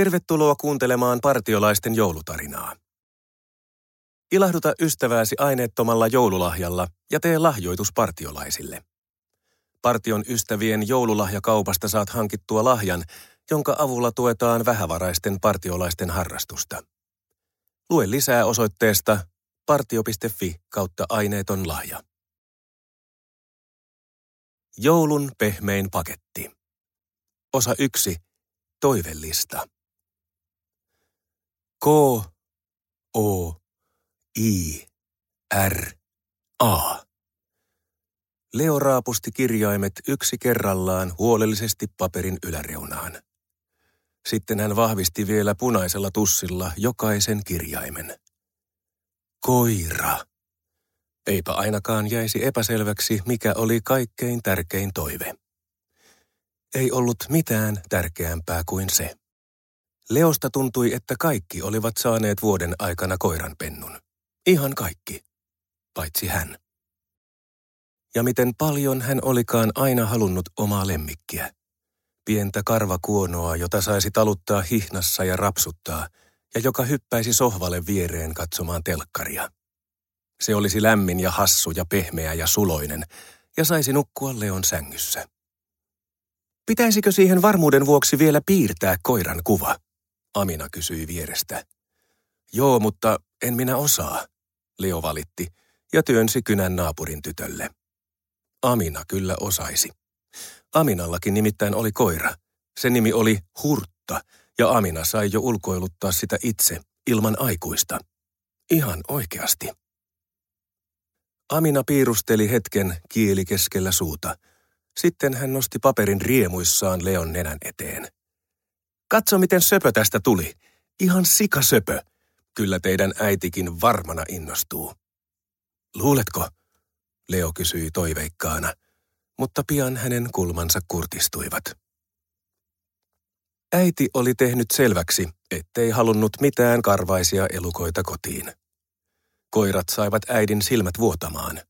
Tervetuloa kuuntelemaan partiolaisten joulutarinaa. Ilahduta ystävääsi aineettomalla joululahjalla ja tee lahjoitus partiolaisille. Partion ystävien joululahjakaupasta saat hankittua lahjan, jonka avulla tuetaan vähävaraisten partiolaisten harrastusta. Lue lisää osoitteesta partio.fi kautta aineeton lahja. Joulun pehmein paketti. Osa 1. Toivellista. K, O, I, R, A. Leo raapusti kirjaimet yksi kerrallaan huolellisesti paperin yläreunaan. Sitten hän vahvisti vielä punaisella tussilla jokaisen kirjaimen. Koira. Eipä ainakaan jäisi epäselväksi, mikä oli kaikkein tärkein toive. Ei ollut mitään tärkeämpää kuin se. Leosta tuntui, että kaikki olivat saaneet vuoden aikana koiranpennun. Ihan kaikki. Paitsi hän. Ja miten paljon hän olikaan aina halunnut omaa lemmikkiä. Pientä karvakuonoa, jota saisi taluttaa hihnassa ja rapsuttaa, ja joka hyppäisi sohvalle viereen katsomaan telkkaria. Se olisi lämmin ja hassu ja pehmeä ja suloinen, ja saisi nukkua Leon sängyssä. Pitäisikö siihen varmuuden vuoksi vielä piirtää koiran kuva? Amina kysyi vierestä. Joo, mutta en minä osaa, Leo valitti ja työnsi kynän naapurin tytölle. Amina kyllä osaisi. Aminallakin nimittäin oli koira. Sen nimi oli Hurtta ja Amina sai jo ulkoiluttaa sitä itse ilman aikuista. Ihan oikeasti. Amina piirusteli hetken kieli keskellä suuta. Sitten hän nosti paperin riemuissaan Leon nenän eteen. Katso, miten söpö tästä tuli. Ihan sikasöpö. Kyllä teidän äitikin varmana innostuu. Luuletko? Leo kysyi toiveikkaana, mutta pian hänen kulmansa kurtistuivat. Äiti oli tehnyt selväksi, ettei halunnut mitään karvaisia elukoita kotiin. Koirat saivat äidin silmät vuotamaan.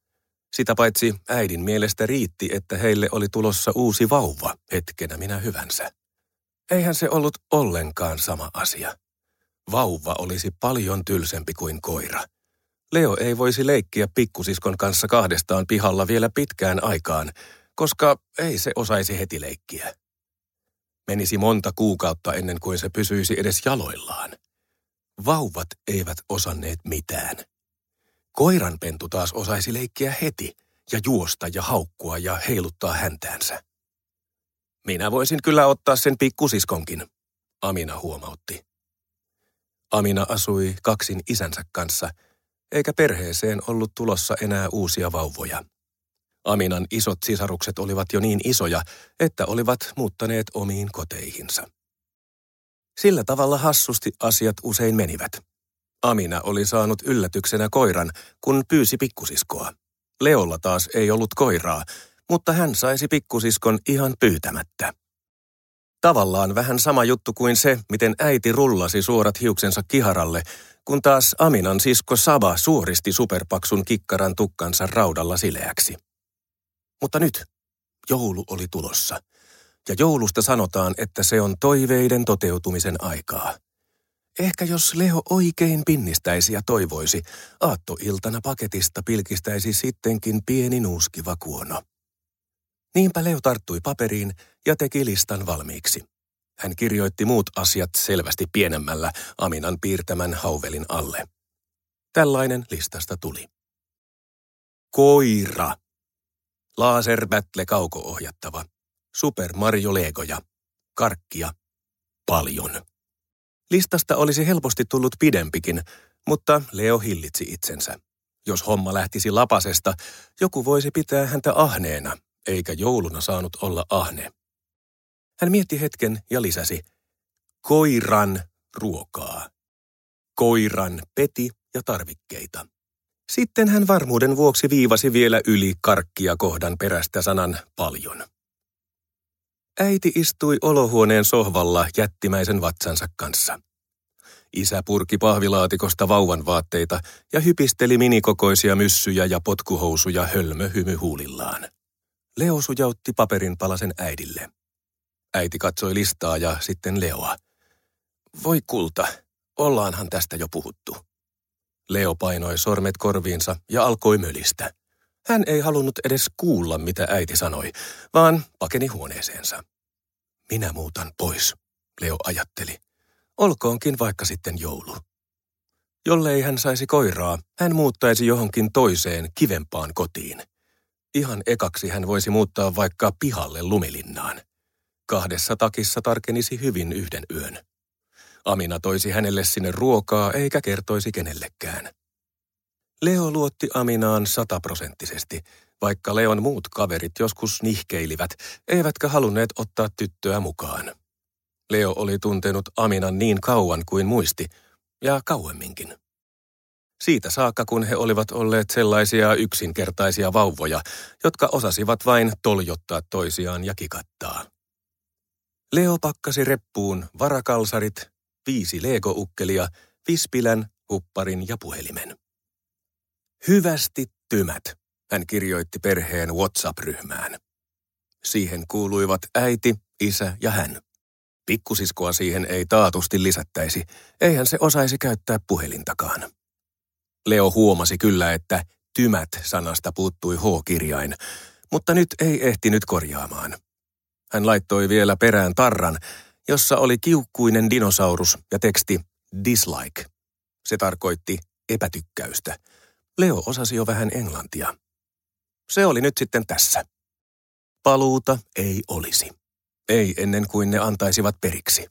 Sitä paitsi äidin mielestä riitti, että heille oli tulossa uusi vauva hetkenä minä hyvänsä. Eihän se ollut ollenkaan sama asia. Vauva olisi paljon tylsempi kuin koira. Leo ei voisi leikkiä pikkusiskon kanssa kahdestaan pihalla vielä pitkään aikaan, koska ei se osaisi heti leikkiä. Menisi monta kuukautta ennen kuin se pysyisi edes jaloillaan. Vauvat eivät osanneet mitään. Koiranpentu taas osaisi leikkiä heti ja juosta ja haukkua ja heiluttaa häntäänsä. Minä voisin kyllä ottaa sen pikkusiskonkin, Amina huomautti. Amina asui kaksin isänsä kanssa, eikä perheeseen ollut tulossa enää uusia vauvoja. Aminan isot sisarukset olivat jo niin isoja, että olivat muuttaneet omiin koteihinsa. Sillä tavalla hassusti asiat usein menivät. Amina oli saanut yllätyksenä koiran, kun pyysi pikkusiskoa. Leolla taas ei ollut koiraa, mutta hän saisi pikkusiskon ihan pyytämättä. Tavallaan vähän sama juttu kuin se, miten äiti rullasi suorat hiuksensa kiharalle, kun taas Aminan sisko Saba suoristi superpaksun kikkaran tukkansa raudalla sileäksi. Mutta nyt joulu oli tulossa, ja joulusta sanotaan, että se on toiveiden toteutumisen aikaa. Ehkä jos Leho oikein pinnistäisi ja toivoisi, aattoiltana paketista pilkistäisi sittenkin pieni nuuskiva kuono. Niinpä Leo tarttui paperiin ja teki listan valmiiksi. Hän kirjoitti muut asiat selvästi pienemmällä Aminan piirtämän hauvelin alle. Tällainen listasta tuli. Koira. Laser Battle kaukoohjattava. Super Mario Legoja. Karkkia. Paljon. Listasta olisi helposti tullut pidempikin, mutta Leo hillitsi itsensä. Jos homma lähtisi lapasesta, joku voisi pitää häntä ahneena eikä jouluna saanut olla ahne. Hän mietti hetken ja lisäsi, koiran ruokaa. Koiran peti ja tarvikkeita. Sitten hän varmuuden vuoksi viivasi vielä yli karkkia kohdan perästä sanan paljon. Äiti istui olohuoneen sohvalla jättimäisen vatsansa kanssa. Isä purki pahvilaatikosta vauvan vaatteita ja hypisteli minikokoisia myssyjä ja potkuhousuja hölmöhymy huulillaan. Leo sujautti paperin palasen äidille. Äiti katsoi listaa ja sitten Leoa. Voi kulta, ollaanhan tästä jo puhuttu. Leo painoi sormet korviinsa ja alkoi mölistä. Hän ei halunnut edes kuulla, mitä äiti sanoi, vaan pakeni huoneeseensa. Minä muutan pois, Leo ajatteli. Olkoonkin vaikka sitten joulu. Jollei hän saisi koiraa, hän muuttaisi johonkin toiseen, kivempaan kotiin. Ihan ekaksi hän voisi muuttaa vaikka pihalle lumilinnaan. Kahdessa takissa tarkenisi hyvin yhden yön. Amina toisi hänelle sinne ruokaa eikä kertoisi kenellekään. Leo luotti Aminaan sataprosenttisesti, vaikka Leon muut kaverit joskus nihkeilivät, eivätkä halunneet ottaa tyttöä mukaan. Leo oli tuntenut Aminan niin kauan kuin muisti, ja kauemminkin. Siitä saakka, kun he olivat olleet sellaisia yksinkertaisia vauvoja, jotka osasivat vain toljottaa toisiaan ja kikattaa. Leo pakkasi reppuun varakalsarit, viisi legoukkelia, vispilän, hupparin ja puhelimen. Hyvästi tymät, hän kirjoitti perheen WhatsApp-ryhmään. Siihen kuuluivat äiti, isä ja hän. Pikkusiskoa siihen ei taatusti lisättäisi, eihän se osaisi käyttää puhelintakaan. Leo huomasi kyllä, että tymät sanasta puuttui H-kirjain, mutta nyt ei ehtinyt korjaamaan. Hän laittoi vielä perään tarran, jossa oli kiukkuinen dinosaurus ja teksti dislike. Se tarkoitti epätykkäystä. Leo osasi jo vähän englantia. Se oli nyt sitten tässä. Paluuta ei olisi. Ei ennen kuin ne antaisivat periksi.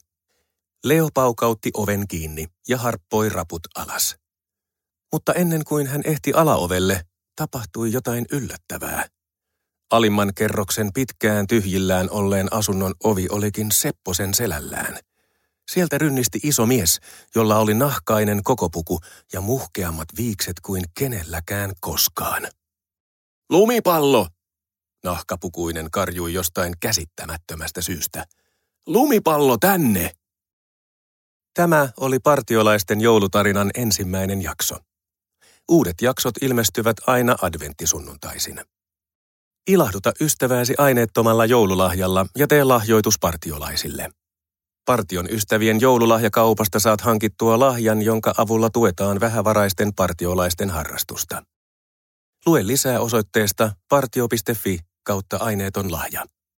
Leo paukautti oven kiinni ja harppoi raput alas. Mutta ennen kuin hän ehti alaovelle, tapahtui jotain yllättävää. Alimman kerroksen pitkään tyhjillään olleen asunnon ovi olikin Sepposen selällään. Sieltä rynnisti iso mies, jolla oli nahkainen kokopuku ja muhkeammat viikset kuin kenelläkään koskaan. Lumipallo! Nahkapukuinen karjui jostain käsittämättömästä syystä. Lumipallo tänne! Tämä oli partiolaisten joulutarinan ensimmäinen jakso. Uudet jaksot ilmestyvät aina adventtisunnuntaisina. Ilahduta ystävääsi aineettomalla joululahjalla ja tee lahjoitus partiolaisille. Partion ystävien joululahjakaupasta saat hankittua lahjan, jonka avulla tuetaan vähävaraisten partiolaisten harrastusta. Lue lisää osoitteesta partio.fi kautta aineeton lahja.